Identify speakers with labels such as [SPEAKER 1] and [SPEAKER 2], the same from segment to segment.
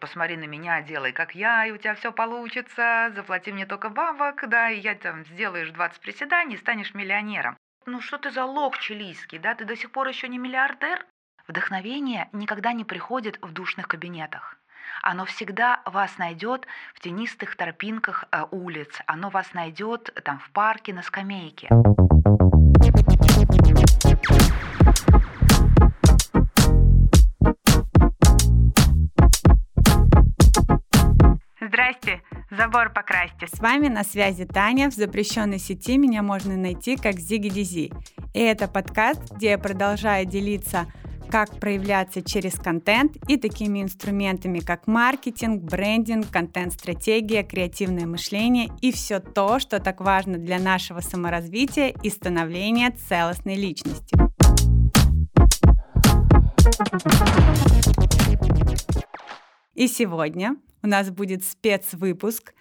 [SPEAKER 1] посмотри на меня, делай как я, и у тебя все получится, заплати мне только бабок, да, и я там сделаешь 20 приседаний, станешь миллионером. Ну что ты за лох чилийский, да, ты до сих пор еще не миллиардер? Вдохновение никогда не приходит в душных кабинетах. Оно всегда вас найдет в тенистых тропинках э, улиц. Оно вас найдет там в парке на скамейке.
[SPEAKER 2] Забор покрасьте.
[SPEAKER 3] С вами на связи Таня. В запрещенной сети меня можно найти как Зиги Дизи. И это подкаст, где я продолжаю делиться как проявляться через контент и такими инструментами, как маркетинг, брендинг, контент-стратегия, креативное мышление и все то, что так важно для нашего саморазвития и становления целостной личности. И сегодня у нас будет спецвыпуск,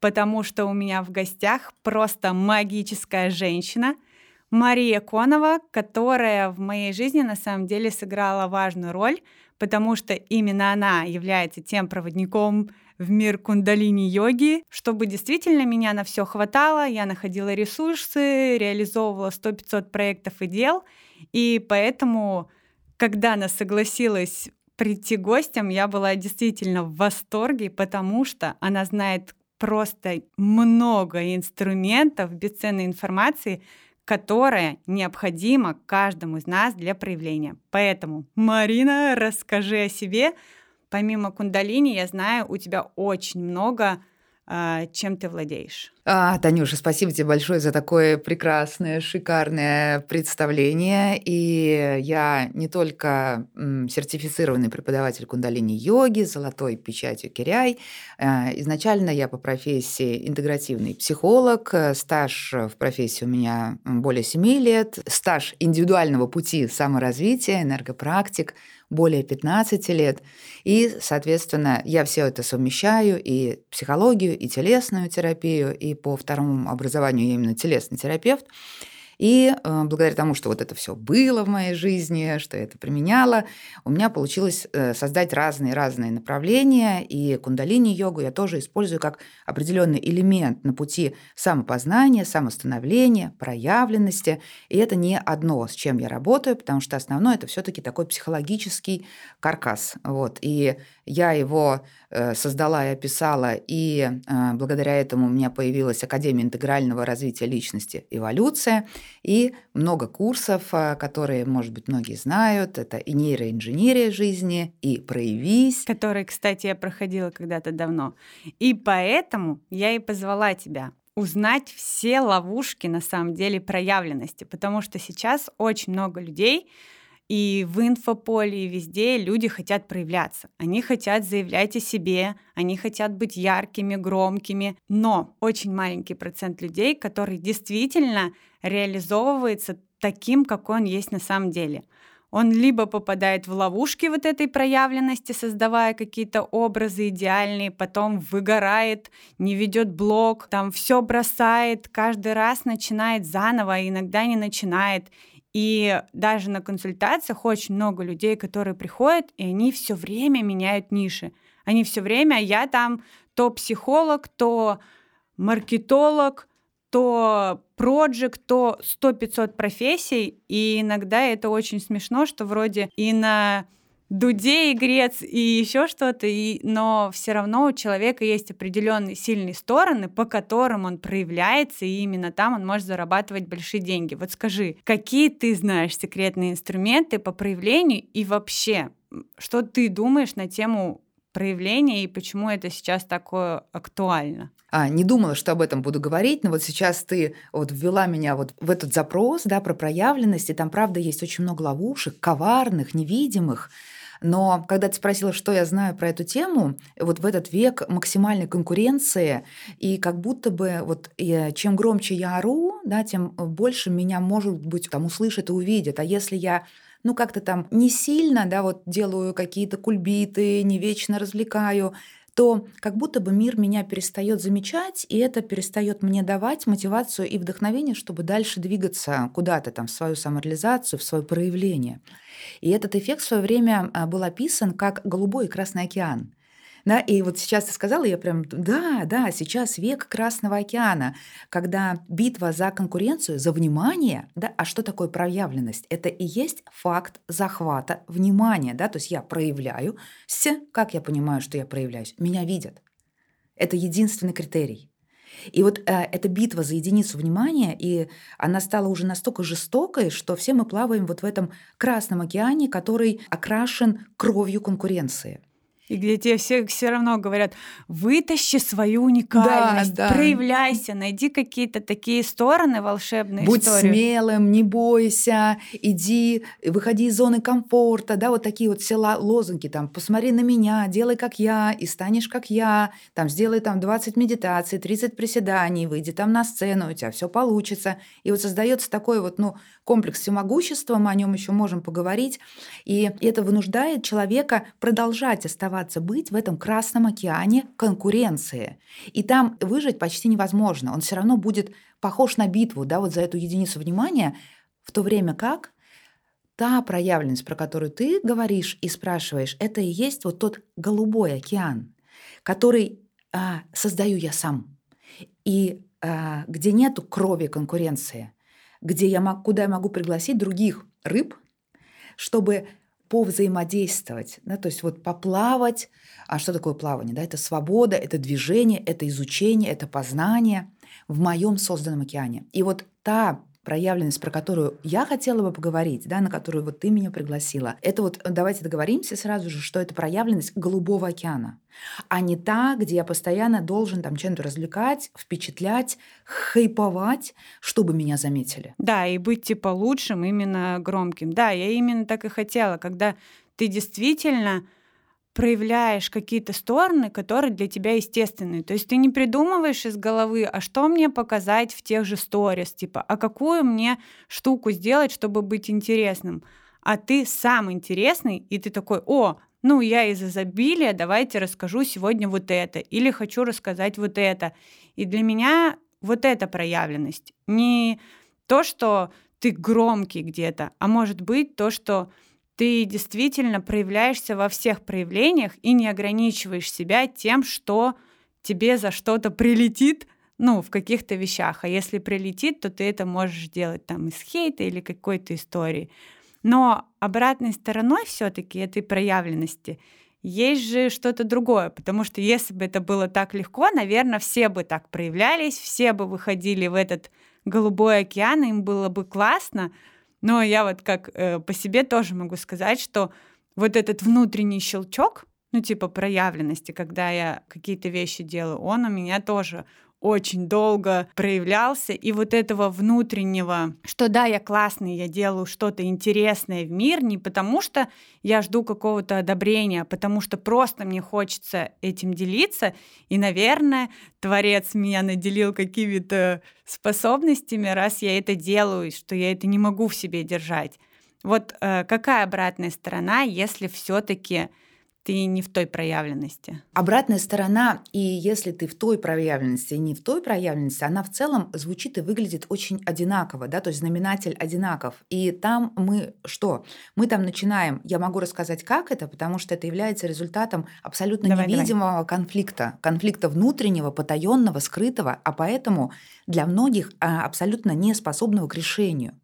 [SPEAKER 3] потому что у меня в гостях просто магическая женщина – Мария Конова, которая в моей жизни на самом деле сыграла важную роль, потому что именно она является тем проводником в мир кундалини-йоги, чтобы действительно меня на все хватало, я находила ресурсы, реализовывала 100-500 проектов и дел, и поэтому, когда она согласилась прийти гостем, я была действительно в восторге, потому что она знает просто много инструментов, бесценной информации, которая необходима каждому из нас для проявления. Поэтому, Марина, расскажи о себе. Помимо кундалини, я знаю, у тебя очень много чем ты владеешь.
[SPEAKER 1] А, Танюша, спасибо тебе большое за такое прекрасное, шикарное представление. И я не только сертифицированный преподаватель кундалини-йоги, золотой печатью Киряй. А, изначально я по профессии интегративный психолог. Стаж в профессии у меня более 7 лет. Стаж индивидуального пути саморазвития, энергопрактик – более 15 лет. И, соответственно, я все это совмещаю, и психологию, и телесную терапию, и по второму образованию я именно телесный терапевт. И э, благодаря тому, что вот это все было в моей жизни, что я это применяла, у меня получилось э, создать разные-разные направления. И кундалини-йогу я тоже использую как определенный элемент на пути самопознания, самостановления, проявленности. И это не одно, с чем я работаю, потому что основное это все-таки такой психологический каркас. Вот. И я его э, создала и описала, и э, благодаря этому у меня появилась Академия интегрального развития личности «Эволюция», и много курсов, э, которые, может быть, многие знают. Это и нейроинженерия жизни, и «Проявись».
[SPEAKER 3] Которые, кстати, я проходила когда-то давно. И поэтому я и позвала тебя узнать все ловушки на самом деле проявленности, потому что сейчас очень много людей, и в инфополе, и везде люди хотят проявляться. Они хотят заявлять о себе, они хотят быть яркими, громкими. Но очень маленький процент людей, который действительно реализовывается таким, какой он есть на самом деле. Он либо попадает в ловушки вот этой проявленности, создавая какие-то образы идеальные, потом выгорает, не ведет блог, там все бросает, каждый раз начинает заново, а иногда не начинает. И даже на консультациях очень много людей, которые приходят, и они все время меняют ниши. Они все время, я там то психолог, то маркетолог, то проект, то 100-500 профессий, и иногда это очень смешно, что вроде и на дуде игрец и еще что-то, и, но все равно у человека есть определенные сильные стороны, по которым он проявляется, и именно там он может зарабатывать большие деньги. Вот скажи, какие ты знаешь секретные инструменты по проявлению и вообще, что ты думаешь на тему проявления и почему это сейчас такое актуально?
[SPEAKER 1] А, не думала, что об этом буду говорить, но вот сейчас ты вот ввела меня вот в этот запрос, да, про проявленность, и там, правда, есть очень много ловушек, коварных, невидимых, но когда ты спросила, что я знаю про эту тему, вот в этот век максимальной конкуренции, и как будто бы вот и чем громче я ору, да, тем больше меня, может быть, там услышат и увидят. А если я ну, как-то там не сильно, да, вот делаю какие-то кульбиты, не вечно развлекаю, то как будто бы мир меня перестает замечать, и это перестает мне давать мотивацию и вдохновение, чтобы дальше двигаться куда-то там в свою самореализацию, в свое проявление. И этот эффект в свое время а, был описан как голубой и красный океан. Да, и вот сейчас ты сказала, я прям, да, да, сейчас век Красного океана, когда битва за конкуренцию, за внимание, да, а что такое проявленность? Это и есть факт захвата внимания, да, то есть я проявляю, с, как я понимаю, что я проявляюсь? Меня видят. Это единственный критерий. И вот э, эта битва за единицу внимания, и она стала уже настолько жестокой, что все мы плаваем вот в этом Красном океане, который окрашен кровью конкуренции.
[SPEAKER 3] И где тебе все все равно говорят, вытащи свою уникальность, да, да. проявляйся, найди какие-то такие стороны волшебные.
[SPEAKER 1] Будь
[SPEAKER 3] историю.
[SPEAKER 1] смелым, не бойся, иди, выходи из зоны комфорта, да, вот такие вот все лозунги, там, посмотри на меня, делай как я, и станешь как я, там, сделай там 20 медитаций, 30 приседаний, выйди там на сцену, у тебя все получится. И вот создается такой вот, ну, комплекс всемогущества, мы о нем еще можем поговорить, и это вынуждает человека продолжать оставаться быть в этом Красном океане конкуренции. И там выжить почти невозможно. Он все равно будет похож на битву, да, вот за эту единицу внимания, в то время как та проявленность, про которую ты говоришь и спрашиваешь, это и есть вот тот голубой океан, который а, создаю я сам. И а, где нету крови конкуренции, где я мог, куда я могу пригласить других рыб, чтобы повзаимодействовать, да, то есть вот поплавать. А что такое плавание? Да? Это свобода, это движение, это изучение, это познание в моем созданном океане. И вот та проявленность, про которую я хотела бы поговорить, да, на которую вот ты меня пригласила, это вот давайте договоримся сразу же, что это проявленность Голубого океана, а не та, где я постоянно должен там чем-то развлекать, впечатлять, хайповать, чтобы меня заметили.
[SPEAKER 3] Да, и быть типа лучшим, именно громким. Да, я именно так и хотела, когда ты действительно проявляешь какие-то стороны, которые для тебя естественные. То есть ты не придумываешь из головы, а что мне показать в тех же сторис, типа, а какую мне штуку сделать, чтобы быть интересным. А ты сам интересный, и ты такой, о, ну я из изобилия, давайте расскажу сегодня вот это, или хочу рассказать вот это. И для меня вот эта проявленность. Не то, что ты громкий где-то, а может быть то, что ты действительно проявляешься во всех проявлениях и не ограничиваешь себя тем, что тебе за что-то прилетит, ну, в каких-то вещах. А если прилетит, то ты это можешь делать там из хейта или какой-то истории. Но обратной стороной все-таки этой проявленности есть же что-то другое, потому что если бы это было так легко, наверное, все бы так проявлялись, все бы выходили в этот голубой океан, им было бы классно, но я вот как э, по себе тоже могу сказать, что вот этот внутренний щелчок, ну типа проявленности, когда я какие-то вещи делаю, он у меня тоже очень долго проявлялся, и вот этого внутреннего, что да, я классный, я делаю что-то интересное в мир, не потому что я жду какого-то одобрения, а потому что просто мне хочется этим делиться, и, наверное, Творец меня наделил какими-то способностями, раз я это делаю, что я это не могу в себе держать. Вот э, какая обратная сторона, если все-таки ты не в той проявленности.
[SPEAKER 1] Обратная сторона, и если ты в той проявленности и не в той проявленности, она в целом звучит и выглядит очень одинаково, да, то есть знаменатель одинаков. И там мы что? Мы там начинаем, я могу рассказать, как это, потому что это является результатом абсолютно давай, невидимого давай. конфликта, конфликта внутреннего, потаенного, скрытого, а поэтому для многих а, абсолютно неспособного к решению.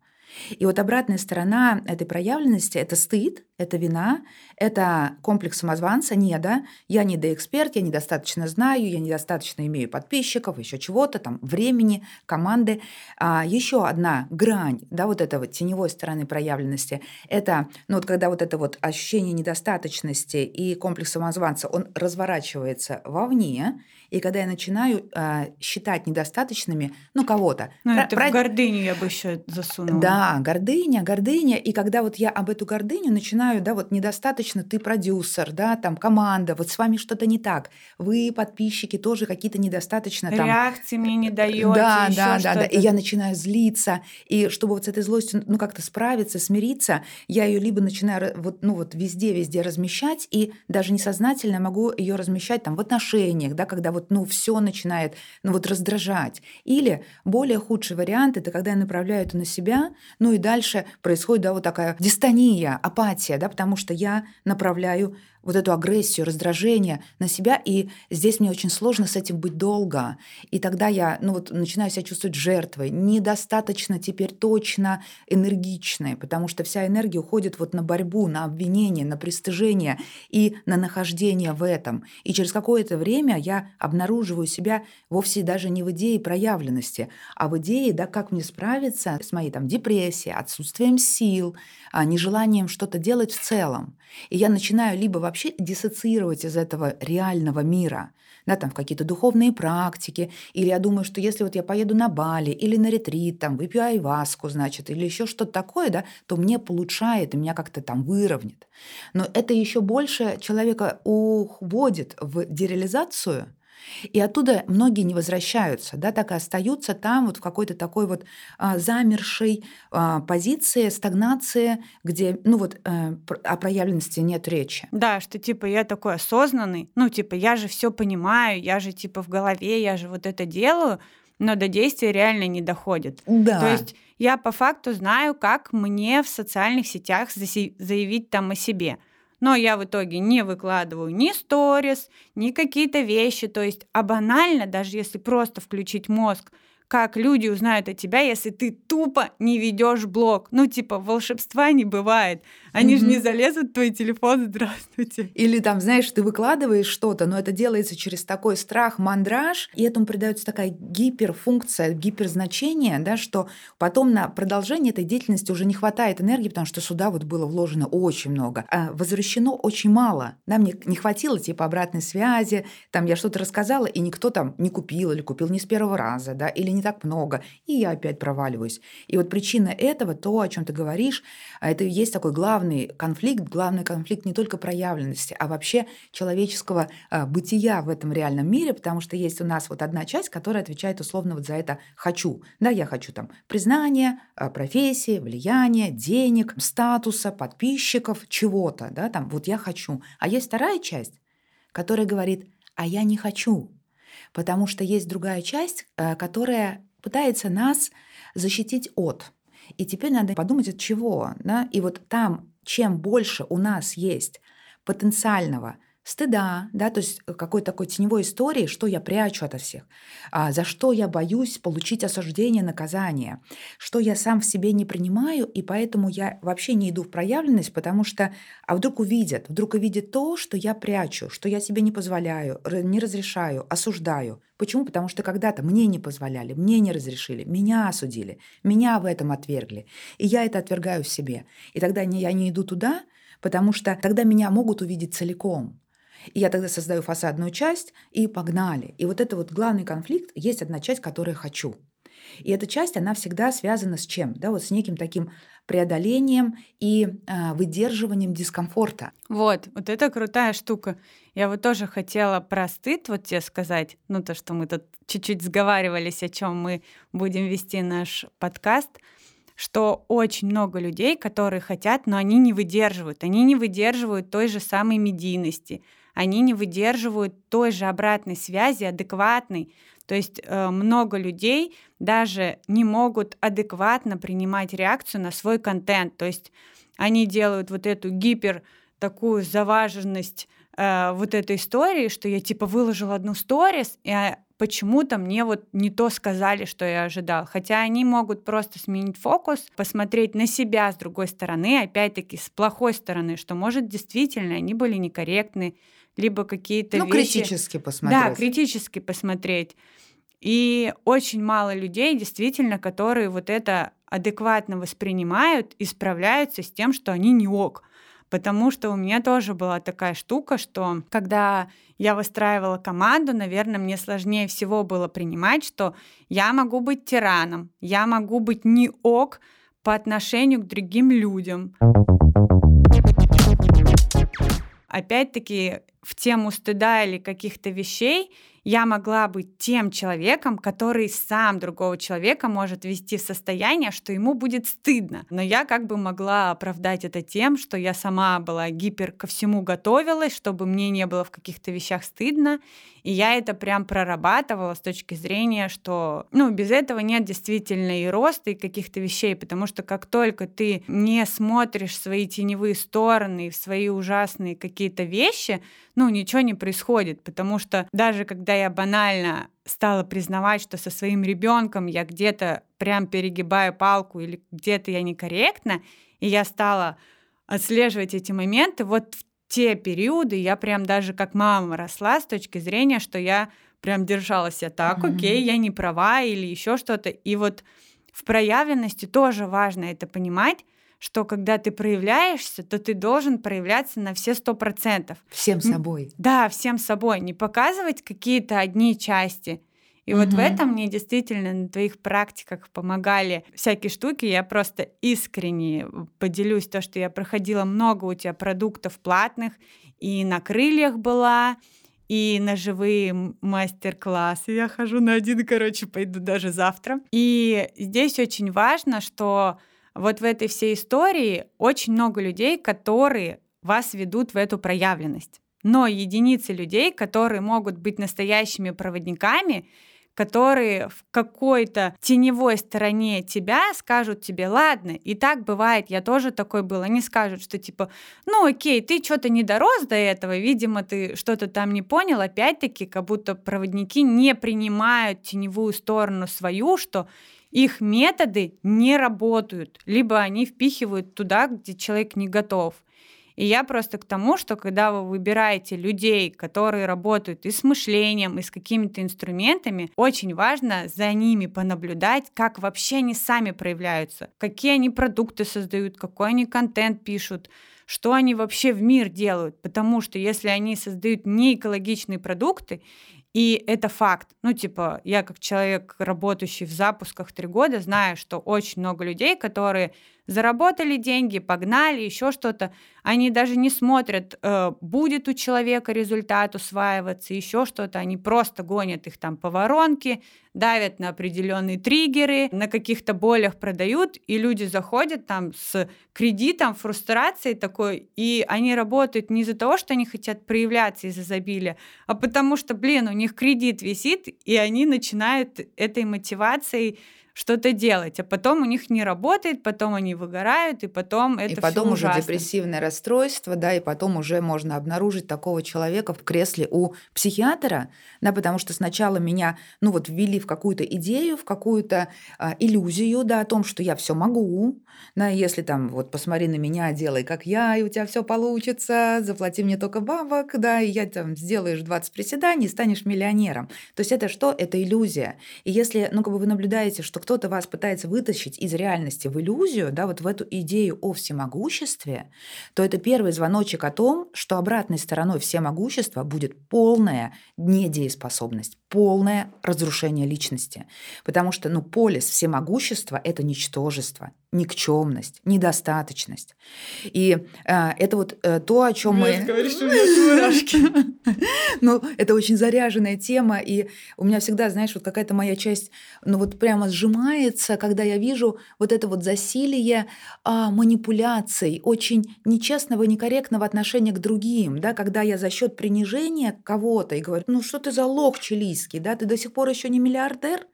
[SPEAKER 1] И вот обратная сторона этой проявленности – это стыд, это вина, это комплекс самозванца, не да, я не доэксперт, я недостаточно знаю, я недостаточно имею подписчиков, еще чего-то, там, времени, команды. А еще одна грань, да, вот этой вот теневой стороны проявленности – это, ну вот когда вот это вот ощущение недостаточности и комплекс самозванца, он разворачивается вовне, и когда я начинаю э, считать недостаточными, ну, кого-то.
[SPEAKER 3] Ну, это про... гордыню я бы еще засунула.
[SPEAKER 1] Да, гордыня, гордыня. И когда вот я об эту гордыню начинаю, да, вот недостаточно ты продюсер, да, там команда, вот с вами что-то не так. Вы, подписчики, тоже какие-то недостаточно там...
[SPEAKER 3] Реакции мне не даете.
[SPEAKER 1] Да, да, да, да. И я начинаю злиться. И чтобы вот с этой злостью, ну, как-то справиться, смириться, я ее либо начинаю вот, ну, вот везде-везде размещать, и даже несознательно могу ее размещать там в отношениях, да, когда вот вот, ну, все начинает, ну, вот раздражать. Или более худший вариант – это когда я направляю это на себя, Ну и дальше происходит, да, вот такая дистония, апатия, да, потому что я направляю вот эту агрессию, раздражение на себя, и здесь мне очень сложно с этим быть долго. И тогда я ну вот, начинаю себя чувствовать жертвой, недостаточно теперь точно энергичной, потому что вся энергия уходит вот на борьбу, на обвинение, на пристыжение и на нахождение в этом. И через какое-то время я обнаруживаю себя вовсе даже не в идее проявленности, а в идее, да, как мне справиться с моей там депрессией, отсутствием сил, а нежеланием что-то делать в целом. И я начинаю либо вообще диссоциировать из этого реального мира, да, там в какие-то духовные практики, или я думаю, что если вот я поеду на Бали или на ретрит, там выпью айваску, значит, или еще что-то такое, да, то мне получает, и меня как-то там выровнят. Но это еще больше человека уводит в дереализацию – и оттуда многие не возвращаются, да, так и остаются там вот в какой-то такой вот а, замершей а, позиции, стагнации, где, ну вот, а, о проявленности нет речи.
[SPEAKER 3] Да, что типа я такой осознанный, ну типа я же все понимаю, я же типа в голове, я же вот это делаю, но до действия реально не доходит.
[SPEAKER 1] Да.
[SPEAKER 3] То есть я по факту знаю, как мне в социальных сетях заявить там о себе – но я в итоге не выкладываю ни сторис, ни какие-то вещи, то есть, а банально, даже если просто включить мозг, как люди узнают о тебя, если ты тупо не ведешь блог. Ну, типа, волшебства не бывает. Они mm-hmm. же не залезут в твой телефон, здравствуйте.
[SPEAKER 1] Или там, знаешь, ты выкладываешь что-то, но это делается через такой страх, мандраж, и этому придается такая гиперфункция, гиперзначение, да, что потом на продолжение этой деятельности уже не хватает энергии, потому что сюда вот было вложено очень много, а возвращено очень мало. Да, мне не хватило типа обратной связи, там я что-то рассказала, и никто там не купил или купил не с первого раза, да, или не так много, и я опять проваливаюсь. И вот причина этого, то, о чем ты говоришь, а это и есть такой главный конфликт, главный конфликт не только проявленности, а вообще человеческого а, бытия в этом реальном мире, потому что есть у нас вот одна часть, которая отвечает условно вот за это «хочу». Да, я хочу там признания, а, профессии, влияния, денег, статуса, подписчиков, чего-то, да, там вот я хочу. А есть вторая часть, которая говорит «а я не хочу» потому что есть другая часть, э, которая пытается нас защитить от. И теперь надо подумать, от чего. Да? И вот там, чем больше у нас есть потенциального стыда, да, то есть э, какой-то такой теневой истории, что я прячу ото всех, а, за что я боюсь получить осуждение, наказание, что я сам в себе не принимаю, и поэтому я вообще не иду в проявленность, потому что, а вдруг увидят, вдруг увидят то, что я прячу, что я себе не позволяю, не разрешаю, осуждаю. Почему? Потому что когда-то мне не позволяли, мне не разрешили, меня осудили, меня в этом отвергли, и я это отвергаю в себе. И тогда я не иду туда, потому что тогда меня могут увидеть целиком. И я тогда создаю фасадную часть, и погнали. И вот это вот главный конфликт, есть одна часть, которую хочу. И эта часть, она всегда связана с чем? Да, вот с неким таким преодолением и э, выдерживанием дискомфорта.
[SPEAKER 3] Вот, вот это крутая штука. Я вот тоже хотела про стыд вот тебе сказать, ну то, что мы тут чуть-чуть сговаривались, о чем мы будем вести наш подкаст, что очень много людей, которые хотят, но они не выдерживают, они не выдерживают той же самой медийности, они не выдерживают той же обратной связи, адекватной. То есть э, много людей даже не могут адекватно принимать реакцию на свой контент. То есть они делают вот эту гипер такую заваженность э, вот этой истории, что я типа выложил одну сторис, и а, почему-то мне вот не то сказали, что я ожидал. Хотя они могут просто сменить фокус, посмотреть на себя с другой стороны, опять-таки с плохой стороны, что может действительно они были некорректны, либо какие-то
[SPEAKER 1] ну,
[SPEAKER 3] вещи...
[SPEAKER 1] критически посмотреть.
[SPEAKER 3] Да, критически посмотреть. И очень мало людей, действительно, которые вот это адекватно воспринимают и справляются с тем, что они не ок. Потому что у меня тоже была такая штука, что когда я выстраивала команду, наверное, мне сложнее всего было принимать, что я могу быть тираном, я могу быть не ок по отношению к другим людям опять-таки в тему стыда или каких-то вещей, я могла быть тем человеком, который сам другого человека может вести в состояние, что ему будет стыдно. Но я как бы могла оправдать это тем, что я сама была гипер ко всему готовилась, чтобы мне не было в каких-то вещах стыдно. И я это прям прорабатывала с точки зрения, что ну, без этого нет действительно и роста, и каких-то вещей, потому что как только ты не смотришь свои теневые стороны в свои ужасные какие-то вещи, ну, ничего не происходит, потому что даже когда я банально стала признавать, что со своим ребенком я где-то прям перегибаю палку или где-то я некорректна, и я стала отслеживать эти моменты, вот в те периоды я прям даже как мама росла с точки зрения, что я прям держала себя так, mm-hmm. окей, я не права или еще что-то. И вот в проявленности тоже важно это понимать, что когда ты проявляешься, то ты должен проявляться на все сто процентов.
[SPEAKER 1] Всем собой.
[SPEAKER 3] Да, всем собой. Не показывать какие-то одни части. И угу. вот в этом мне действительно на твоих практиках помогали всякие штуки. Я просто искренне поделюсь то, что я проходила много у тебя продуктов платных, и на крыльях была, и на живые мастер-классы. Я хожу на один, короче, пойду даже завтра. И здесь очень важно, что вот в этой всей истории очень много людей, которые вас ведут в эту проявленность. Но единицы людей, которые могут быть настоящими проводниками, которые в какой-то теневой стороне тебя скажут тебе, ладно, и так бывает, я тоже такой был. Они скажут, что типа, ну окей, ты что-то не дорос до этого, видимо, ты что-то там не понял. Опять-таки, как будто проводники не принимают теневую сторону свою, что их методы не работают, либо они впихивают туда, где человек не готов. И я просто к тому, что когда вы выбираете людей, которые работают и с мышлением, и с какими-то инструментами, очень важно за ними понаблюдать, как вообще они сами проявляются, какие они продукты создают, какой они контент пишут, что они вообще в мир делают. Потому что если они создают неэкологичные продукты и это факт. Ну, типа, я как человек, работающий в запусках три года, знаю, что очень много людей, которые заработали деньги, погнали, еще что-то, они даже не смотрят, э, будет у человека результат усваиваться, еще что-то, они просто гонят их там по воронке, давят на определенные триггеры, на каких-то болях продают, и люди заходят там с кредитом, фрустрацией такой, и они работают не из-за того, что они хотят проявляться из изобилия, а потому что, блин, у них кредит висит, и они начинают этой мотивацией что-то делать, а потом у них не работает, потом они выгорают, и потом это
[SPEAKER 1] И потом уже
[SPEAKER 3] ужасно.
[SPEAKER 1] депрессивное расстройство, да, и потом уже можно обнаружить такого человека в кресле у психиатра, да, потому что сначала меня, ну вот, ввели в какую-то идею, в какую-то а, иллюзию, да, о том, что я все могу, да, если там вот посмотри на меня, делай как я, и у тебя все получится, заплати мне только бабок, да, и я там сделаешь 20 приседаний, станешь миллионером. То есть это что? Это иллюзия. И если, ну, как бы вы наблюдаете, что кто-то вас пытается вытащить из реальности в иллюзию, да, вот в эту идею о всемогуществе, то это первый звоночек о том, что обратной стороной всемогущества будет полная недееспособность, полное разрушение личности. Потому что, ну, полис всемогущества – это ничтожество, никчемность, недостаточность. И э, это вот э, то, о чем мы...
[SPEAKER 3] Говоришь, у меня
[SPEAKER 1] Ну, это очень заряженная тема, и у меня всегда, знаешь, вот какая-то моя часть, ну вот прямо сжимается, когда я вижу вот это вот засилие а, манипуляций, очень нечестного, некорректного отношения к другим, да, когда я за счет принижения кого-то и говорю, ну что ты за лох чилийский, да, ты до сих пор еще не миллиардер,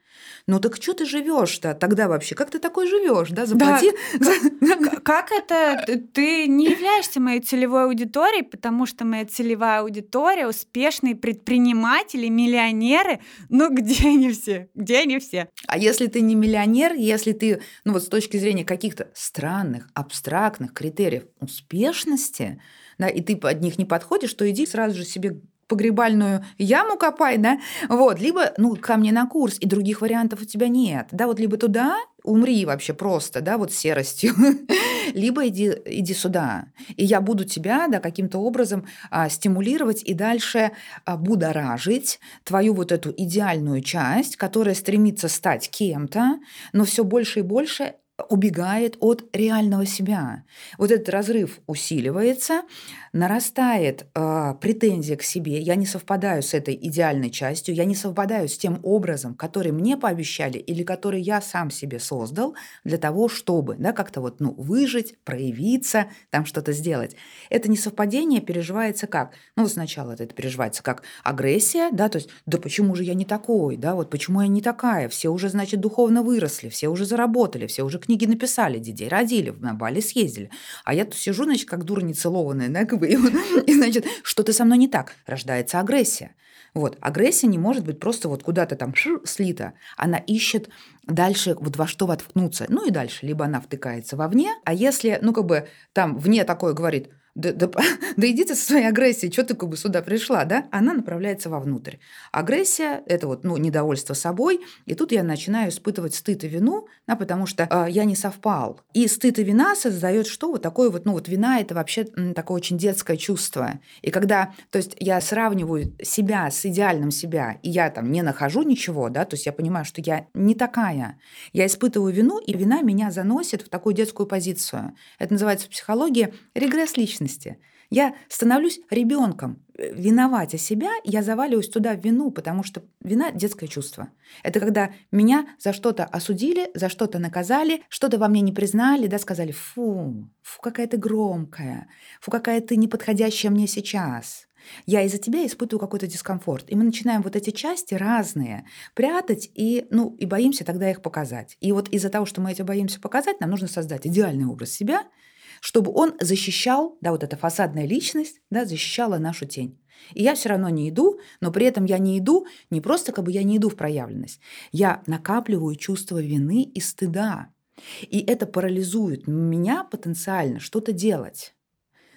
[SPEAKER 1] ну так что ты живешь-то тогда вообще? Как ты такой живешь, да? Заплати.
[SPEAKER 3] Да. Как это? Ты не являешься моей целевой аудиторией, потому что моя целевая аудитория успешные предприниматели, миллионеры. Ну где они все? Где они все?
[SPEAKER 1] А если ты не миллионер, если ты, ну вот с точки зрения каких-то странных, абстрактных критериев успешности, да, и ты под них не подходишь, то иди сразу же себе погребальную яму копай, да, вот, либо, ну, ко мне на курс, и других вариантов у тебя нет, да, вот либо туда, умри вообще просто, да, вот серостью, либо иди, иди сюда, и я буду тебя, да, каким-то образом а, стимулировать и дальше а, будоражить твою вот эту идеальную часть, которая стремится стать кем-то, но все больше и больше убегает от реального себя. Вот этот разрыв усиливается, нарастает э, претензия к себе. Я не совпадаю с этой идеальной частью, я не совпадаю с тем образом, который мне пообещали или который я сам себе создал для того, чтобы да, как-то вот, ну, выжить, проявиться, там что-то сделать. Это несовпадение переживается как? Ну, сначала это переживается как агрессия, да, то есть, да почему же я не такой, да, вот почему я не такая, все уже, значит, духовно выросли, все уже заработали, все уже книги написали, детей родили, на Бали съездили. А я тут сижу, значит, как дура нецелованная, да, и, и значит, что-то со мной не так. Рождается агрессия. Вот. Агрессия не может быть просто вот куда-то там слита. Она ищет дальше вот во что воткнуться. Ну и дальше. Либо она втыкается вовне, а если, ну как бы там вне такое говорит, да, да, да иди ты со своей агрессией, что ты как бы сюда пришла, да? Она направляется вовнутрь. Агрессия – это вот, ну, недовольство собой, и тут я начинаю испытывать стыд и вину, да, потому что э, я не совпал. И стыд и вина создает что? Вот такое вот, ну, вот вина – это вообще такое очень детское чувство. И когда, то есть я сравниваю себя с идеальным себя, и я там не нахожу ничего, да, то есть я понимаю, что я не такая, я испытываю вину, и вина меня заносит в такую детскую позицию. Это называется в психологии регресс личности личности. Я становлюсь ребенком. Э, виноватя себя, я заваливаюсь туда в вину, потому что вина – детское чувство. Это когда меня за что-то осудили, за что-то наказали, что-то во мне не признали, да, сказали «фу, фу, какая ты громкая, фу, какая ты неподходящая мне сейчас». Я из-за тебя испытываю какой-то дискомфорт. И мы начинаем вот эти части разные прятать и, ну, и боимся тогда их показать. И вот из-за того, что мы эти боимся показать, нам нужно создать идеальный образ себя – чтобы он защищал, да, вот эта фасадная личность, да, защищала нашу тень. И я все равно не иду, но при этом я не иду не просто как бы я не иду в проявленность. Я накапливаю чувство вины и стыда. И это парализует меня потенциально что-то делать.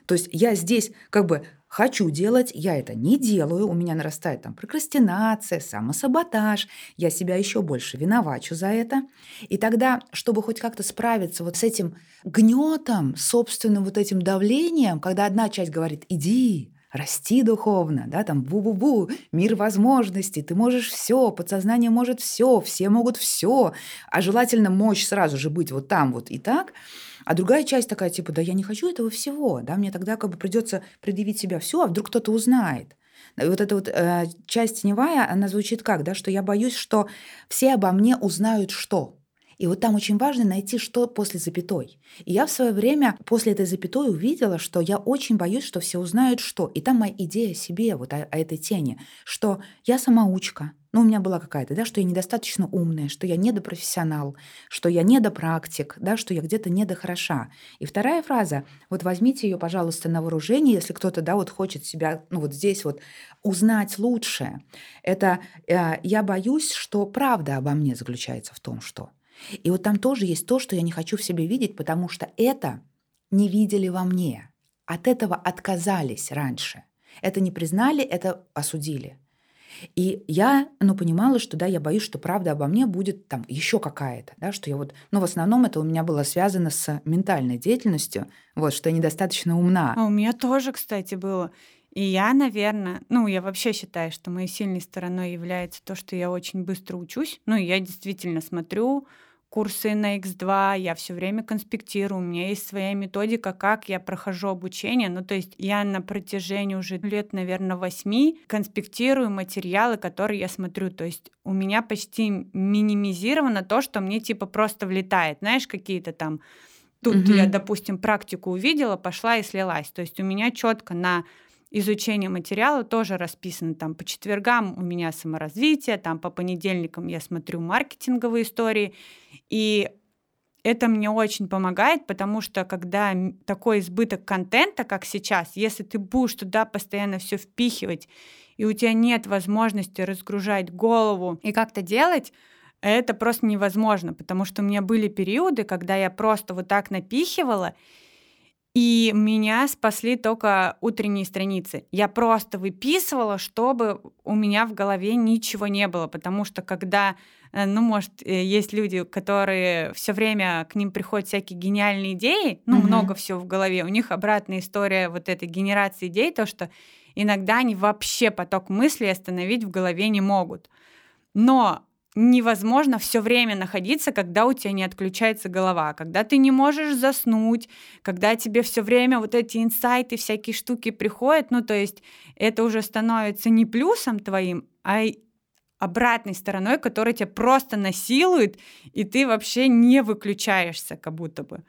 [SPEAKER 1] То есть я здесь как бы хочу делать, я это не делаю, у меня нарастает там прокрастинация, самосаботаж, я себя еще больше виновачу за это. И тогда, чтобы хоть как-то справиться вот с этим гнетом, собственным вот этим давлением, когда одна часть говорит «иди», расти духовно, да, там бу-бу-бу, мир возможностей, ты можешь все, подсознание может все, все могут все, а желательно мощь сразу же быть вот там вот и так – а другая часть такая, типа, да я не хочу этого всего, да, мне тогда как бы придется предъявить себя все, а вдруг кто-то узнает. Вот эта вот э, часть теневая, она звучит как, да, что я боюсь, что все обо мне узнают что. И вот там очень важно найти, что после запятой. И я в свое время после этой запятой увидела, что я очень боюсь, что все узнают что. И там моя идея о себе, вот о, о этой тени, что я самоучка, ну, у меня была какая-то, да, что я недостаточно умная, что я недопрофессионал, что я недопрактик, да, что я где-то недохороша. И вторая фраза, вот возьмите ее, пожалуйста, на вооружение, если кто-то, да, вот хочет себя, ну, вот здесь вот узнать лучше. Это э, я боюсь, что правда обо мне заключается в том, что. И вот там тоже есть то, что я не хочу в себе видеть, потому что это не видели во мне. От этого отказались раньше. Это не признали, это осудили. И я, ну, понимала, что, да, я боюсь, что правда обо мне будет там еще какая-то, да, что я вот, ну, в основном это у меня было связано с ментальной деятельностью, вот, что я недостаточно умна.
[SPEAKER 3] А у меня тоже, кстати, было. И я, наверное, ну, я вообще считаю, что моей сильной стороной является то, что я очень быстро учусь. Ну, я действительно смотрю курсы на X2, я все время конспектирую, у меня есть своя методика, как я прохожу обучение. Ну, то есть я на протяжении уже лет, наверное, восьми конспектирую материалы, которые я смотрю. То есть у меня почти минимизировано то, что мне типа просто влетает. Знаешь, какие-то там Тут угу. я, допустим, практику увидела, пошла и слилась. То есть у меня четко на изучение материала тоже расписано. Там по четвергам у меня саморазвитие, там по понедельникам я смотрю маркетинговые истории. И это мне очень помогает, потому что когда такой избыток контента, как сейчас, если ты будешь туда постоянно все впихивать, и у тебя нет возможности разгружать голову и как-то делать, это просто невозможно, потому что у меня были периоды, когда я просто вот так напихивала, и меня спасли только утренние страницы. Я просто выписывала, чтобы у меня в голове ничего не было, потому что когда, э, ну, может, э, есть люди, которые все время к ним приходят всякие гениальные идеи, ну, угу. много всего в голове, у них обратная история вот этой генерации идей, то, что иногда они вообще поток мыслей остановить в голове не могут. Но невозможно все время находиться, когда у тебя не отключается голова, когда ты не можешь заснуть, когда тебе все время вот эти инсайты, всякие штуки приходят, ну то есть это уже становится не плюсом твоим, а обратной стороной, которая тебя просто насилует, и ты вообще не выключаешься, как будто бы.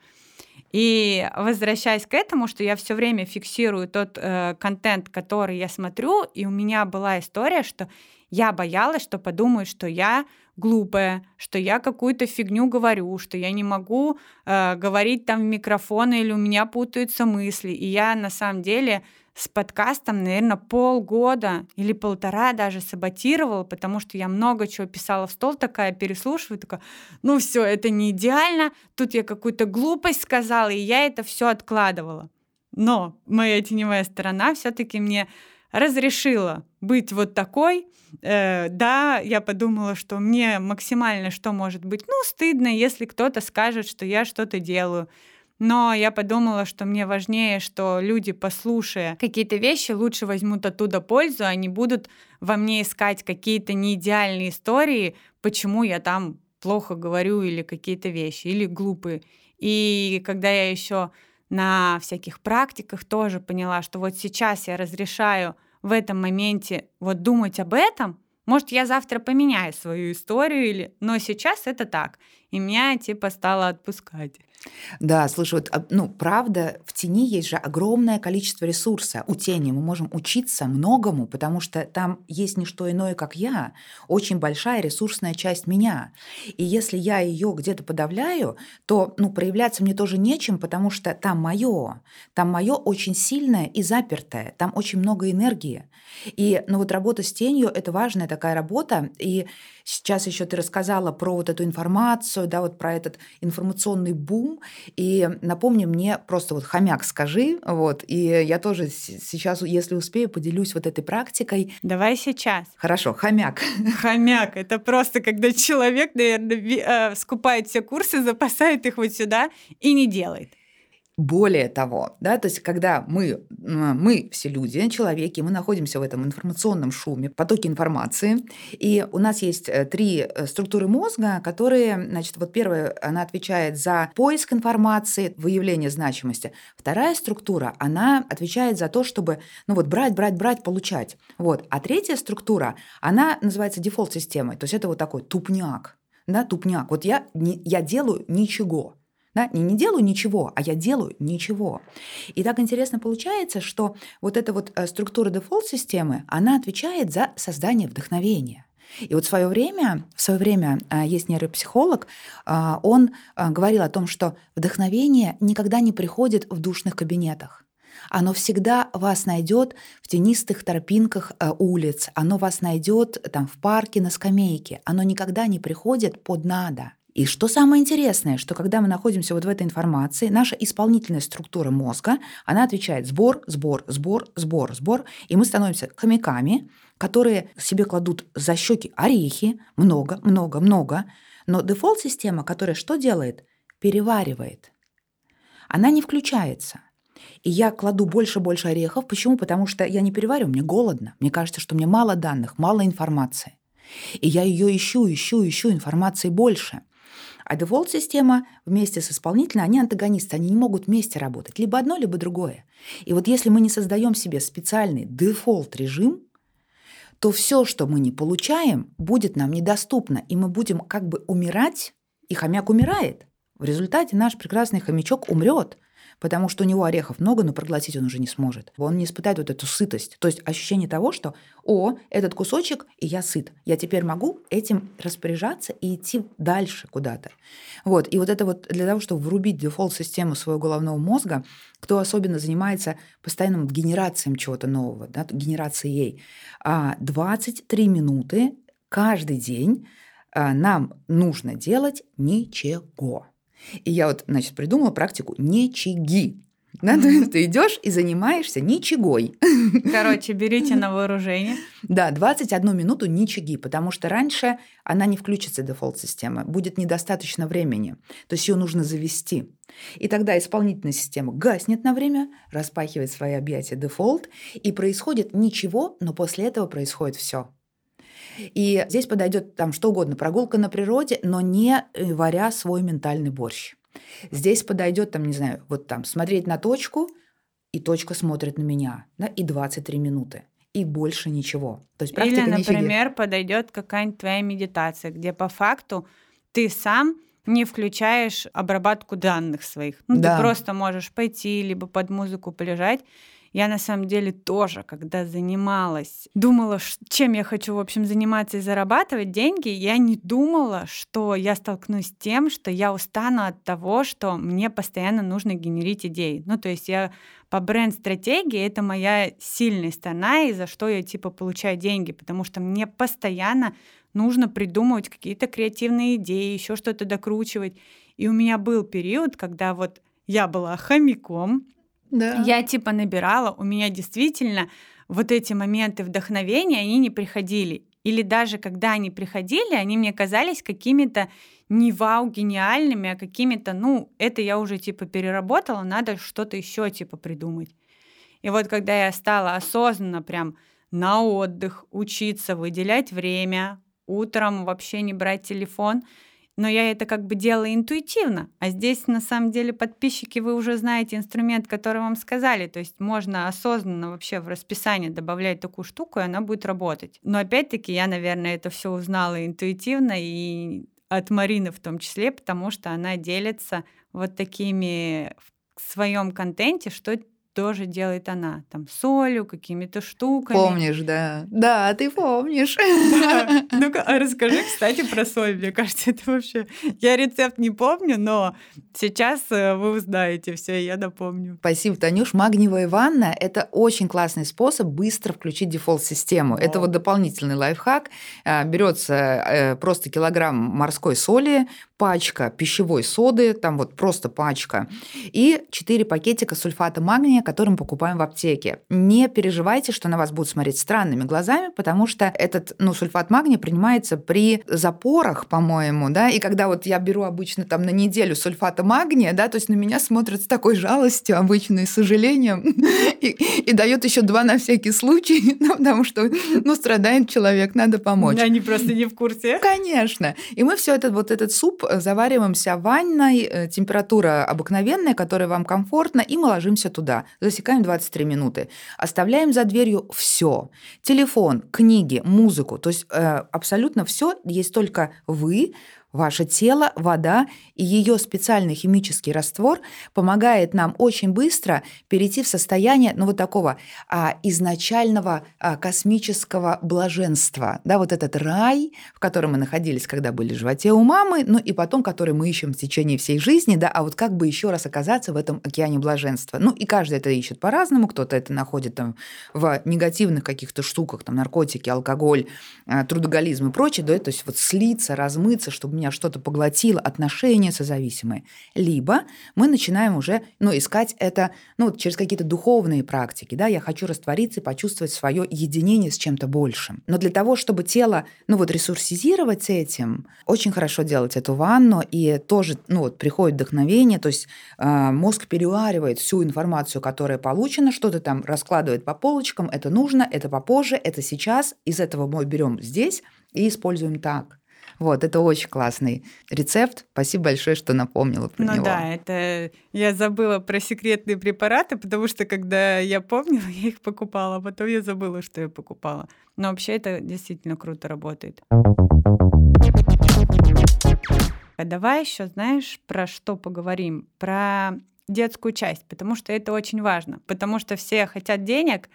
[SPEAKER 3] И возвращаясь к этому, что я все время фиксирую тот э, контент, который я смотрю, и у меня была история, что я боялась, что подумают, что я глупая, что я какую-то фигню говорю, что я не могу э, говорить там в микрофон или у меня путаются мысли. И я на самом деле с подкастом, наверное, полгода или полтора даже саботировала, потому что я много чего писала в стол, такая переслушиваю, такая, ну все, это не идеально, тут я какую-то глупость сказала, и я это все откладывала. Но моя теневая сторона все-таки мне разрешила быть вот такой. Э, да, я подумала, что мне максимально что может быть, ну, стыдно, если кто-то скажет, что я что-то делаю. Но я подумала, что мне важнее, что люди, послушая какие-то вещи, лучше возьмут оттуда пользу, а не будут во мне искать какие-то неидеальные истории, почему я там плохо говорю или какие-то вещи, или глупые. И когда я еще на всяких практиках тоже поняла, что вот сейчас я разрешаю в этом моменте вот думать об этом, может, я завтра поменяю свою историю, или... но сейчас это так. И меня типа стало отпускать.
[SPEAKER 1] Да, слушай, вот, а, ну, правда, в тени есть же огромное количество ресурса. У тени мы можем учиться многому, потому что там есть не что иное, как я, очень большая ресурсная часть меня. И если я ее где-то подавляю, то, ну, проявляться мне тоже нечем, потому что там мое, там мое очень сильное и запертое, там очень много энергии. И, ну, вот работа с тенью – это важная такая работа, и Сейчас еще ты рассказала про вот эту информацию, да, вот про этот информационный бум. И напомни мне просто вот хомяк скажи, вот, и я тоже сейчас, если успею, поделюсь вот этой практикой.
[SPEAKER 3] Давай сейчас.
[SPEAKER 1] Хорошо, хомяк.
[SPEAKER 3] Хомяк – это просто когда человек, наверное, э, скупает все курсы, запасает их вот сюда и не делает.
[SPEAKER 1] Более того, да, то есть когда мы, мы все люди, человеки, мы находимся в этом информационном шуме, потоке информации, и у нас есть э, три э, структуры мозга, которые, значит, вот первая, она отвечает за поиск информации, выявление значимости. Вторая структура, она отвечает за то, чтобы, ну вот, брать, брать, брать, получать. Вот. А третья структура, она называется дефолт-системой, то есть это вот такой тупняк, да, тупняк. Вот я, не, я делаю ничего, да? Не, не делаю ничего, а я делаю ничего. И так интересно получается, что вот эта вот э, структура дефолт-системы, она отвечает за создание вдохновения. И вот в свое время, в свое время э, есть нейропсихолог, э, он говорил о том, что вдохновение никогда не приходит в душных кабинетах. Оно всегда вас найдет в тенистых тропинках улиц, оно вас найдет там в парке на скамейке, оно никогда не приходит под надо. И что самое интересное, что когда мы находимся вот в этой информации, наша исполнительная структура мозга, она отвечает сбор, сбор, сбор, сбор, сбор, и мы становимся хомяками, которые себе кладут за щеки орехи, много, много, много. Но дефолт-система, которая что делает? Переваривает. Она не включается. И я кладу больше-больше орехов. Почему? Потому что я не перевариваю, мне голодно. Мне кажется, что мне мало данных, мало информации. И я ее ищу, ищу, ищу информации больше. А дефолт-система вместе с исполнительной, они антагонисты, они не могут вместе работать. Либо одно, либо другое. И вот если мы не создаем себе специальный дефолт-режим, то все, что мы не получаем, будет нам недоступно, и мы будем как бы умирать, и хомяк умирает. В результате наш прекрасный хомячок умрет – потому что у него орехов много, но проглотить он уже не сможет. Он не испытает вот эту сытость, то есть ощущение того, что «О, этот кусочек, и я сыт. Я теперь могу этим распоряжаться и идти дальше куда-то». Вот. И вот это вот для того, чтобы врубить дефолт-систему своего головного мозга, кто особенно занимается постоянным генерацией чего-то нового, да, генерацией, 23 а, минуты каждый день а, нам нужно делать ничего. И я вот, значит, придумала практику ничиги. Да, то есть ты идешь и занимаешься ничегой.
[SPEAKER 3] Короче, берите на вооружение.
[SPEAKER 1] Да, 21 минуту ничиги, потому что раньше она не включится, дефолт-система, будет недостаточно времени. То есть ее нужно завести. И тогда исполнительная система гаснет на время, распахивает свои объятия дефолт, и происходит ничего, но после этого происходит все. И здесь подойдет там что угодно, прогулка на природе, но не э, варя свой ментальный борщ. Здесь подойдет, там, не знаю, вот там смотреть на точку, и точка смотрит на меня, да, и 23 минуты и больше ничего.
[SPEAKER 3] То есть практика Или, например, не подойдет какая-нибудь твоя медитация, где по факту ты сам не включаешь обработку данных своих. Ну, да. ты просто можешь пойти, либо под музыку полежать. Я на самом деле тоже, когда занималась, думала, чем я хочу, в общем, заниматься и зарабатывать деньги, я не думала, что я столкнусь с тем, что я устану от того, что мне постоянно нужно генерить идеи. Ну, то есть я по бренд-стратегии это моя сильная сторона, и за что я типа получаю деньги, потому что мне постоянно нужно придумывать какие-то креативные идеи, еще что-то докручивать. И у меня был период, когда вот я была хомяком, да. я типа набирала, у меня действительно вот эти моменты вдохновения, они не приходили. Или даже когда они приходили, они мне казались какими-то не вау гениальными, а какими-то, ну, это я уже типа переработала, надо что-то еще типа придумать. И вот когда я стала осознанно прям на отдых, учиться, выделять время, утром вообще не брать телефон. Но я это как бы делала интуитивно. А здесь, на самом деле, подписчики, вы уже знаете инструмент, который вам сказали. То есть можно осознанно вообще в расписание добавлять такую штуку, и она будет работать. Но опять-таки я, наверное, это все узнала интуитивно и от Марины в том числе, потому что она делится вот такими в своем контенте, что тоже делает она. Там солью, какими-то штуками.
[SPEAKER 1] Помнишь, да. Да, ты помнишь.
[SPEAKER 3] Да. Ну-ка, а расскажи, кстати, про соль. Мне кажется, это вообще... Я рецепт не помню, но сейчас э, вы узнаете все, я напомню.
[SPEAKER 1] Спасибо, Танюш. Магниевая ванна — это очень классный способ быстро включить дефолт-систему. Это вот дополнительный лайфхак. А, Берется э, просто килограмм морской соли, пачка пищевой соды, там вот просто пачка, и 4 пакетика сульфата магния, который мы покупаем в аптеке. Не переживайте, что на вас будут смотреть странными глазами, потому что этот ну, сульфат магния принимается при запорах, по-моему, да, и когда вот я беру обычно там на неделю сульфата магния, да, то есть на меня смотрят с такой жалостью обычно и сожалением, и, и дает еще два на всякий случай, ну, потому что, ну, страдает человек, надо помочь.
[SPEAKER 3] Они просто не в курсе.
[SPEAKER 1] Конечно. И мы все это, вот этот суп завариваемся в ванной, э, температура обыкновенная, которая вам комфортна, и мы ложимся туда. Засекаем 23 минуты. Оставляем за дверью все. Телефон, книги, музыку. То есть э, абсолютно все. Есть только вы, Ваше тело, вода и ее специальный химический раствор помогает нам очень быстро перейти в состояние, ну, вот такого а, изначального а, космического блаженства. Да, вот этот рай, в котором мы находились, когда были в животе у мамы, ну, и потом, который мы ищем в течение всей жизни, да, а вот как бы еще раз оказаться в этом океане блаженства. Ну, и каждый это ищет по-разному, кто-то это находит там в негативных каких-то штуках, там, наркотики, алкоголь, а, трудоголизм и прочее, да, то есть вот слиться, размыться, чтобы меня что-то поглотило, отношения созависимые. Либо мы начинаем уже ну, искать это ну, через какие-то духовные практики. Да? Я хочу раствориться и почувствовать свое единение с чем-то большим. Но для того, чтобы тело ну, вот, ресурсизировать этим, очень хорошо делать эту ванну, и тоже ну, вот, приходит вдохновение, то есть э, мозг переваривает всю информацию, которая получена, что-то там раскладывает по полочкам, это нужно, это попозже, это сейчас, из этого мы берем здесь и используем так. Вот, это очень классный рецепт. Спасибо большое, что напомнила про
[SPEAKER 3] ну
[SPEAKER 1] него.
[SPEAKER 3] Ну да, это я забыла про секретные препараты, потому что когда я помнила, я их покупала, а потом я забыла, что я покупала. Но вообще это действительно круто работает. А давай еще, знаешь, про что поговорим? Про детскую часть, потому что это очень важно. Потому что все хотят денег,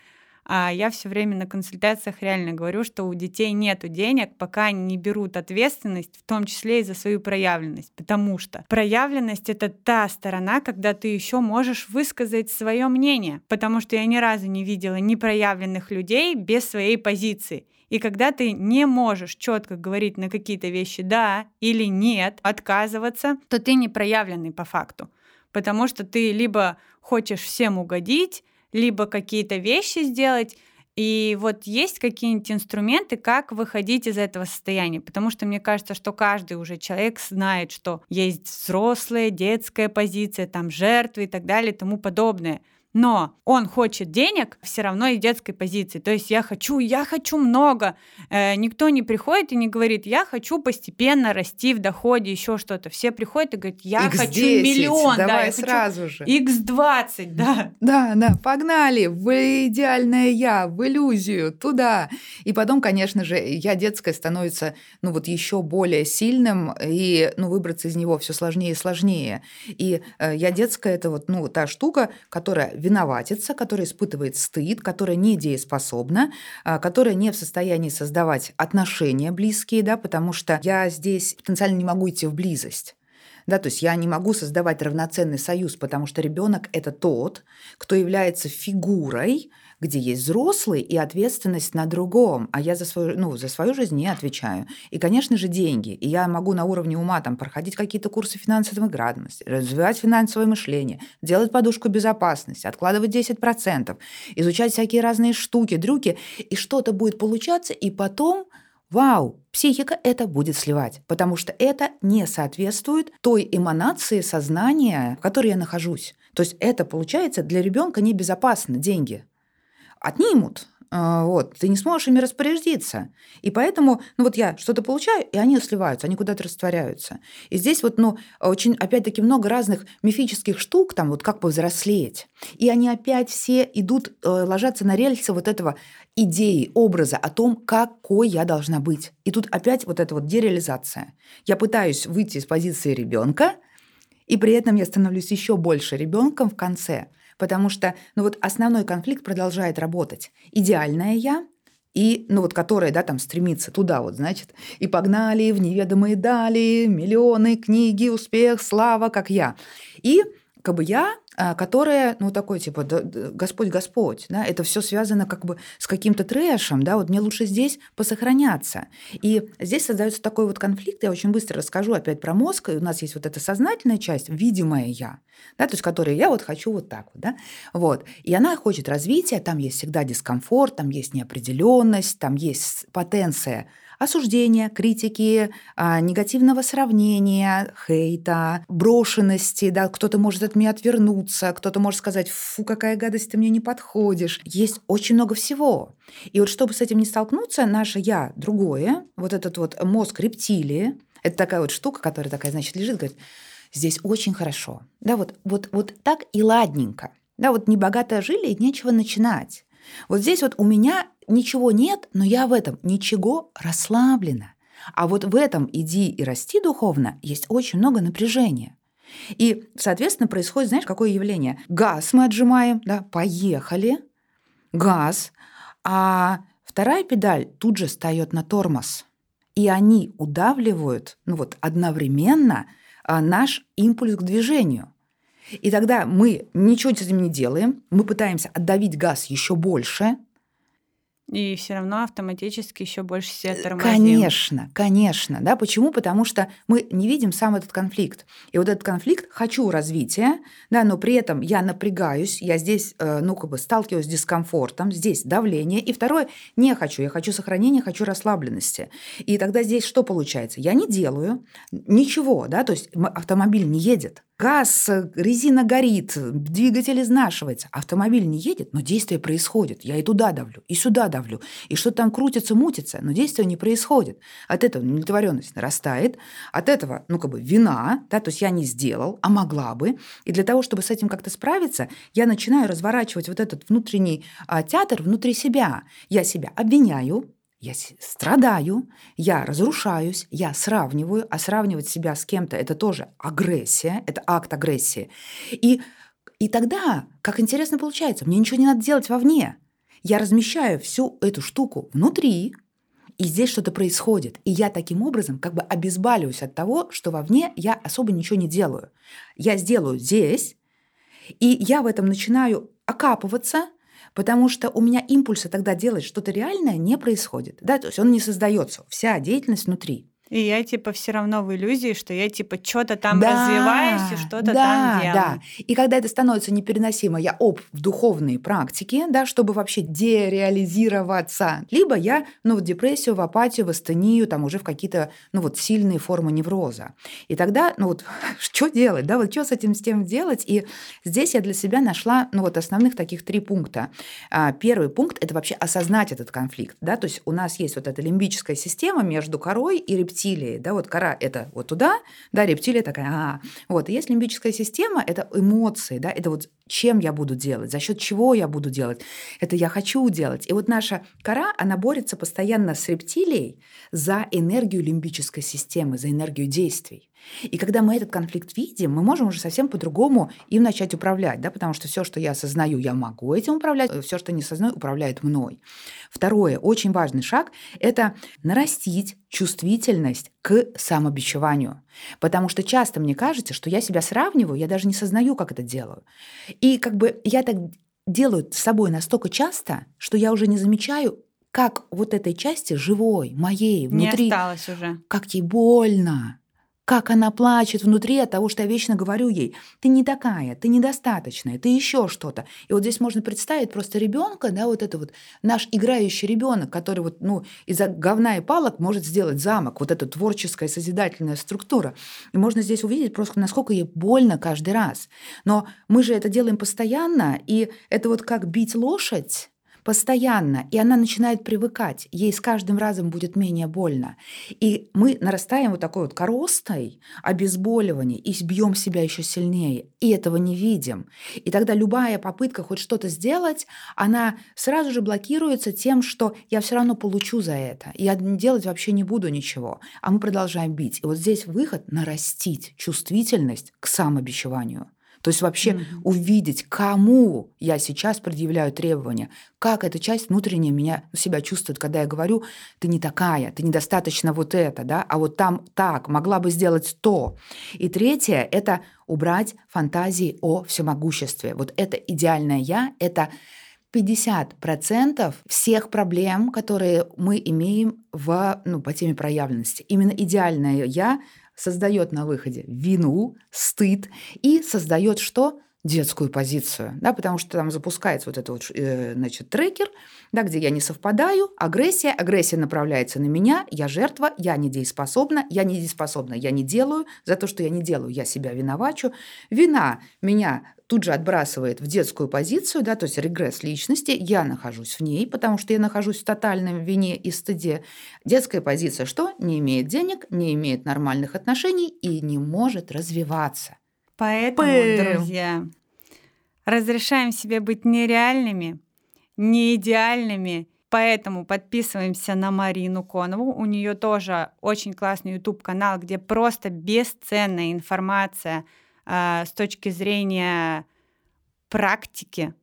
[SPEAKER 3] а я все время на консультациях реально говорю, что у детей нет денег, пока они не берут ответственность, в том числе и за свою проявленность. Потому что проявленность это та сторона, когда ты еще можешь высказать свое мнение. Потому что я ни разу не видела непроявленных людей без своей позиции. И когда ты не можешь четко говорить на какие-то вещи да или нет, отказываться, то ты не проявленный по факту. Потому что ты либо хочешь всем угодить, либо какие-то вещи сделать. И вот есть какие-нибудь инструменты, как выходить из этого состояния, потому что мне кажется, что каждый уже человек знает, что есть взрослая, детская позиция, там жертвы и так далее и тому подобное. Но он хочет денег все равно из детской позиции. То есть я хочу, я хочу много. Э, никто не приходит и не говорит, я хочу постепенно расти в доходе, еще что-то. Все приходят и говорят, я
[SPEAKER 1] X10,
[SPEAKER 3] хочу миллион.
[SPEAKER 1] Давай
[SPEAKER 3] да, я
[SPEAKER 1] сразу
[SPEAKER 3] хочу
[SPEAKER 1] же.
[SPEAKER 3] X20, да.
[SPEAKER 1] Да, да, погнали в идеальное я, в иллюзию, туда. И потом, конечно же, я детская становится, ну вот еще более сильным, и ну, выбраться из него все сложнее и сложнее. И э, я детская это вот ну та штука, которая виноватится, которая испытывает стыд, которая недееспособна, э, которая не в состоянии создавать отношения близкие, да, потому что я здесь потенциально не могу идти в близость. Да, то есть я не могу создавать равноценный союз, потому что ребенок это тот, кто является фигурой, где есть взрослый и ответственность на другом, а я за свою, ну, за свою жизнь не отвечаю. И, конечно же, деньги. И я могу на уровне ума там проходить какие-то курсы финансовой грамотности, развивать финансовое мышление, делать подушку безопасности, откладывать 10%, изучать всякие разные штуки, дрюки, и что-то будет получаться, и потом Вау, психика это будет сливать, потому что это не соответствует той эманации сознания, в которой я нахожусь. То есть это получается для ребенка небезопасно деньги. Отнимут, а, вот, ты не сможешь ими распорядиться. И поэтому, ну вот я что-то получаю, и они сливаются, они куда-то растворяются. И здесь вот, ну, очень, опять-таки, много разных мифических штук, там вот как повзрослеть. И они опять все идут, э, ложатся на рельсы вот этого идеи, образа о том, какой я должна быть. И тут опять вот эта вот дереализация. Я пытаюсь выйти из позиции ребенка, и при этом я становлюсь еще больше ребенком в конце – Потому что ну вот основной конфликт продолжает работать. Идеальное я и, ну вот, которая, да, там стремится туда вот, значит, и погнали в неведомые дали, миллионы, книги, успех, слава, как я. И как бы я а, которая, ну, такой, типа, Господь, Господь, да, это все связано как бы с каким-то трэшем, да, вот мне лучше здесь посохраняться. И здесь создается такой вот конфликт, я очень быстро расскажу опять про мозг, у нас есть вот эта сознательная часть, видимая я, да, то есть которая я вот хочу вот так вот, да, вот, и она хочет развития, там есть всегда дискомфорт, там есть неопределенность, там есть потенция осуждения, критики, а, негативного сравнения, хейта, брошенности, да, кто-то может от меня отвернуться, кто-то может сказать, фу, какая гадость, ты мне не подходишь. Есть очень много всего. И вот чтобы с этим не столкнуться, наше «я» другое, вот этот вот мозг рептилии, это такая вот штука, которая такая, значит, лежит, говорит, здесь очень хорошо. Да, вот, вот, вот так и ладненько. Да, вот небогато жили, и нечего начинать. Вот здесь вот у меня ничего нет, но я в этом ничего расслаблена. А вот в этом иди и расти духовно есть очень много напряжения. И, соответственно, происходит, знаешь, какое явление? Газ мы отжимаем, да, поехали, газ, а вторая педаль тут же встает на тормоз. И они удавливают, ну вот, одновременно а, наш импульс к движению. И тогда мы ничего с этим не делаем, мы пытаемся отдавить газ еще больше,
[SPEAKER 3] и все равно автоматически еще больше себя э, тормозим.
[SPEAKER 1] Конечно, конечно. Да? Почему? Потому что мы не видим сам этот конфликт. И вот этот конфликт «хочу развития», да, но при этом я напрягаюсь, я здесь, э, ну, как бы сталкиваюсь с дискомфортом, здесь давление. И второе – не хочу, я хочу сохранения, хочу расслабленности. И тогда здесь что получается? Я не делаю ничего, да, то есть автомобиль не едет, газ, резина горит, двигатель изнашивается, автомобиль не едет, но действие происходит. Я и туда давлю, и сюда давлю, и что там крутится, мутится, но действие не происходит. От этого удовлетворенность нарастает, от этого, ну, как бы вина, да, то есть я не сделал, а могла бы. И для того, чтобы с этим как-то справиться, я начинаю разворачивать вот этот внутренний а, театр внутри себя. Я себя обвиняю, я страдаю, я разрушаюсь, я сравниваю, а сравнивать себя с кем-то – это тоже агрессия, это акт агрессии. И, и тогда, как интересно получается, мне ничего не надо делать вовне. Я размещаю всю эту штуку внутри, и здесь что-то происходит. И я таким образом как бы обезболиваюсь от того, что вовне я особо ничего не делаю. Я сделаю здесь, и я в этом начинаю окапываться – потому что у меня импульса тогда делать что-то реальное не происходит. Да? То есть он не создается. Вся деятельность внутри.
[SPEAKER 3] И я типа все равно в иллюзии, что я типа что-то там да, развиваюсь и что-то
[SPEAKER 1] да,
[SPEAKER 3] там делаю.
[SPEAKER 1] Да. И когда это становится непереносимо, я оп в духовные практики, да, чтобы вообще дереализироваться. Либо я, ну, в депрессию, в апатию, в астению, там уже в какие-то, ну, вот сильные формы невроза. И тогда, ну, вот что делать, да, вот что с этим с тем делать? И здесь я для себя нашла, ну, вот основных таких три пункта. А, первый пункт – это вообще осознать этот конфликт, да, то есть у нас есть вот эта лимбическая система между корой и рептилией, рептилии, да, вот кора это вот туда, да, рептилия такая, а, вот, есть лимбическая система, это эмоции, да, это вот чем я буду делать, за счет чего я буду делать, это я хочу делать. И вот наша кора, она борется постоянно с рептилией за энергию лимбической системы, за энергию действий. И когда мы этот конфликт видим, мы можем уже совсем по-другому им начать управлять, да, потому что все, что я осознаю, я могу этим управлять, все, что не осознаю, управляет мной. Второе, очень важный шаг – это нарастить чувствительность к самобичеванию. Потому что часто мне кажется, что я себя сравниваю, я даже не сознаю, как это делаю. И как бы я так делаю с собой настолько часто, что я уже не замечаю, как вот этой части живой, моей, внутри.
[SPEAKER 3] Не осталось уже.
[SPEAKER 1] Как ей больно как она плачет внутри от того, что я вечно говорю ей, ты не такая, ты недостаточная, ты еще что-то. И вот здесь можно представить просто ребенка, да, вот это вот наш играющий ребенок, который вот, ну, из-за говна и палок может сделать замок, вот эта творческая созидательная структура. И можно здесь увидеть просто, насколько ей больно каждый раз. Но мы же это делаем постоянно, и это вот как бить лошадь, постоянно, и она начинает привыкать, ей с каждым разом будет менее больно. И мы нарастаем вот такой вот коростой, обезболивание, и бьем себя еще сильнее, и этого не видим. И тогда любая попытка хоть что-то сделать, она сразу же блокируется тем, что я все равно получу за это, я делать вообще не буду ничего, а мы продолжаем бить. И вот здесь выход – нарастить чувствительность к самобичеванию. То есть вообще mm-hmm. увидеть, кому я сейчас предъявляю требования, как эта часть внутренняя меня себя чувствует, когда я говорю, ты не такая, ты недостаточно вот это, да, а вот там так, могла бы сделать то. И третье – это убрать фантазии о всемогуществе. Вот это идеальное я, это 50% всех проблем, которые мы имеем в, ну, по теме проявленности. Именно идеальное «я» создает на выходе вину, стыд и создает что? Детскую позицию, да, потому что там запускается вот этот вот, э, значит, трекер, да, где я не совпадаю, агрессия, агрессия направляется на меня, я жертва, я недееспособна, я недееспособна, я не делаю, за то, что я не делаю, я себя виновачу. Вина меня тут же отбрасывает в детскую позицию, да, то есть регресс личности, я нахожусь в ней, потому что я нахожусь в тотальном вине и стыде. Детская позиция что? Не имеет денег, не имеет нормальных отношений и не может развиваться.
[SPEAKER 3] Поэтому, Пым. друзья, разрешаем себе быть нереальными, не идеальными, Поэтому подписываемся на Марину Конову. У нее тоже очень классный YouTube канал, где просто бесценная информация э, с точки зрения практики.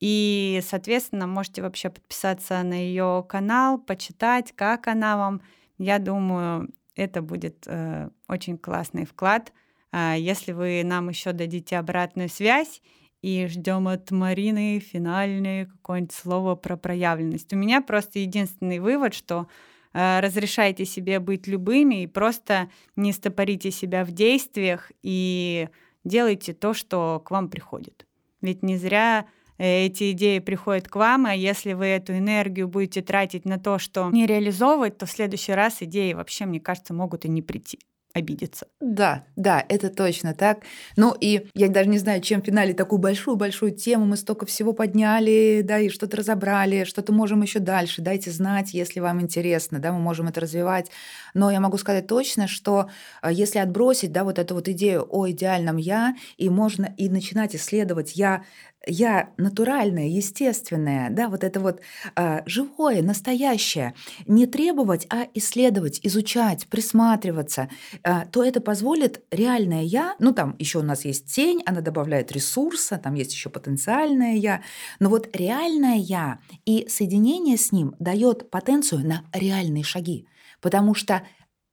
[SPEAKER 3] И, соответственно, можете вообще подписаться на ее канал, почитать, как она вам. Я думаю, это будет э, очень классный вклад а, если вы нам еще дадите обратную связь и ждем от Марины финальное какое-нибудь слово про проявленность. У меня просто единственный вывод, что э, разрешайте себе быть любыми и просто не стопорите себя в действиях и делайте то, что к вам приходит. Ведь не зря э, эти идеи приходят к вам, а если вы эту энергию будете тратить на то, что не реализовывать, то в следующий раз идеи вообще, мне кажется, могут и не прийти обидеться.
[SPEAKER 1] Да, да, это точно так. Ну и я даже не знаю, чем в финале такую большую-большую тему мы столько всего подняли, да, и что-то разобрали, что-то можем еще дальше. Дайте знать, если вам интересно, да, мы можем это развивать. Но я могу сказать точно, что э, если отбросить, да, вот эту вот идею о идеальном я, и можно и начинать исследовать я я натуральное, естественное, да, вот это вот э, живое, настоящее, не требовать, а исследовать, изучать, присматриваться, э, то это позволит реальное я, ну там еще у нас есть тень, она добавляет ресурса, там есть еще потенциальное я, но вот реальное я и соединение с ним дает потенцию на реальные шаги, потому что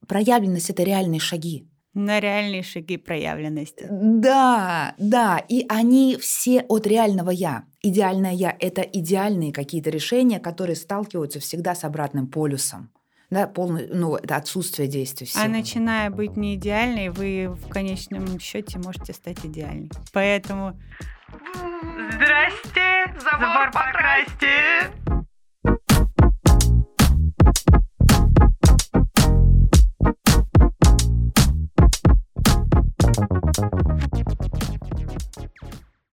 [SPEAKER 1] проявленность это реальные шаги,
[SPEAKER 3] на реальные шаги проявленности.
[SPEAKER 1] Да, да. И они все от реального «я». Идеальное «я» — это идеальные какие-то решения, которые сталкиваются всегда с обратным полюсом. Да, полный, ну, это отсутствие действий. Всего.
[SPEAKER 3] А начиная быть не идеальной, вы в конечном счете можете стать идеальной. Поэтому
[SPEAKER 2] Здрасте, забор,
[SPEAKER 1] забор покрасьте.
[SPEAKER 2] покрасьте.